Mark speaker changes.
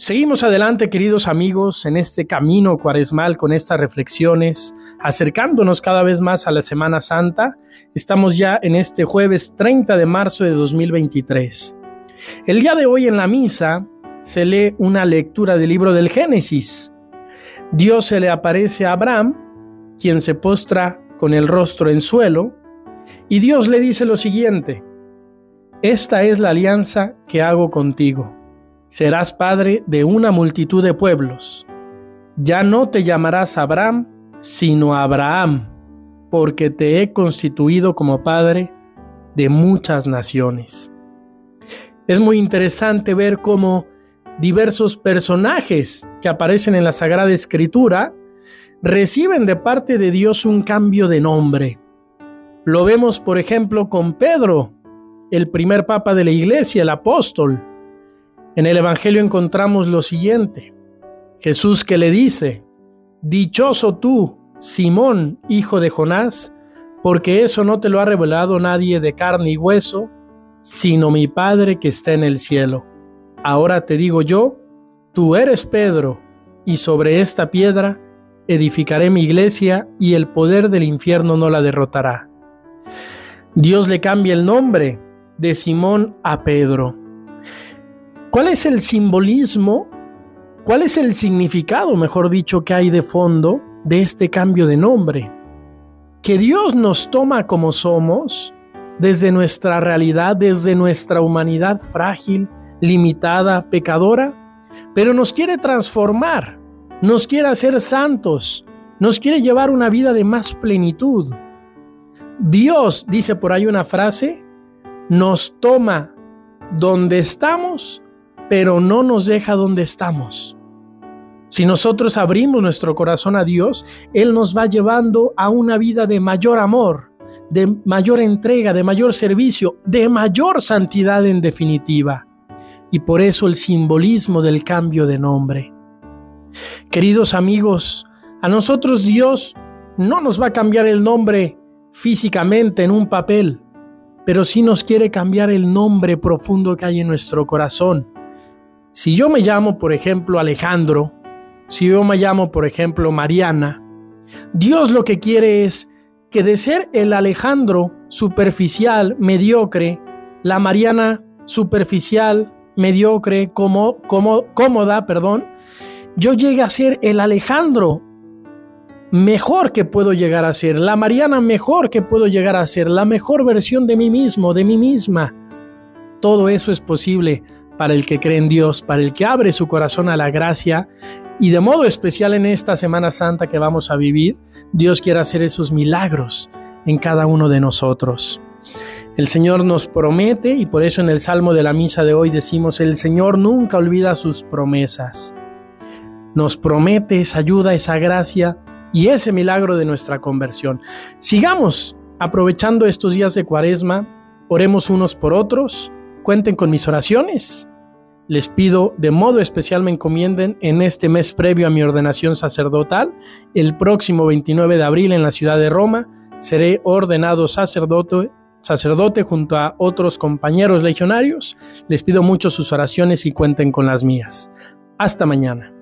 Speaker 1: Seguimos adelante, queridos amigos, en este camino cuaresmal con estas reflexiones, acercándonos cada vez más a la Semana Santa. Estamos ya en este jueves 30 de marzo de 2023. El día de hoy en la misa se lee una lectura del libro del Génesis. Dios se le aparece a Abraham, quien se postra con el rostro en suelo, y Dios le dice lo siguiente, Esta es la alianza que hago contigo serás padre de una multitud de pueblos. Ya no te llamarás Abraham, sino Abraham, porque te he constituido como padre de muchas naciones. Es muy interesante ver cómo diversos personajes que aparecen en la Sagrada Escritura reciben de parte de Dios un cambio de nombre. Lo vemos, por ejemplo, con Pedro, el primer papa de la iglesia, el apóstol, en el Evangelio encontramos lo siguiente. Jesús que le dice, Dichoso tú, Simón, hijo de Jonás, porque eso no te lo ha revelado nadie de carne y hueso, sino mi Padre que está en el cielo. Ahora te digo yo, tú eres Pedro, y sobre esta piedra edificaré mi iglesia, y el poder del infierno no la derrotará. Dios le cambia el nombre de Simón a Pedro. ¿Cuál es el simbolismo? ¿Cuál es el significado, mejor dicho, que hay de fondo de este cambio de nombre? Que Dios nos toma como somos, desde nuestra realidad, desde nuestra humanidad frágil, limitada, pecadora, pero nos quiere transformar, nos quiere hacer santos, nos quiere llevar una vida de más plenitud. Dios, dice por ahí una frase, nos toma donde estamos pero no nos deja donde estamos. Si nosotros abrimos nuestro corazón a Dios, Él nos va llevando a una vida de mayor amor, de mayor entrega, de mayor servicio, de mayor santidad en definitiva. Y por eso el simbolismo del cambio de nombre. Queridos amigos, a nosotros Dios no nos va a cambiar el nombre físicamente en un papel, pero sí nos quiere cambiar el nombre profundo que hay en nuestro corazón si yo me llamo, por ejemplo, Alejandro, si yo me llamo, por ejemplo, Mariana, Dios lo que quiere es que de ser el Alejandro superficial, mediocre, la Mariana superficial, mediocre, como, como, cómoda, perdón, yo llegue a ser el Alejandro mejor que puedo llegar a ser, la Mariana mejor que puedo llegar a ser, la mejor versión de mí mismo, de mí misma. Todo eso es posible para el que cree en Dios, para el que abre su corazón a la gracia y de modo especial en esta Semana Santa que vamos a vivir, Dios quiere hacer esos milagros en cada uno de nosotros. El Señor nos promete y por eso en el Salmo de la Misa de hoy decimos, el Señor nunca olvida sus promesas. Nos promete esa ayuda, esa gracia y ese milagro de nuestra conversión. Sigamos aprovechando estos días de cuaresma, oremos unos por otros, cuenten con mis oraciones les pido de modo especial me encomienden en este mes previo a mi ordenación sacerdotal. El próximo 29 de abril en la ciudad de Roma seré ordenado sacerdote, sacerdote junto a otros compañeros legionarios. Les pido mucho sus oraciones y cuenten con las mías. Hasta mañana.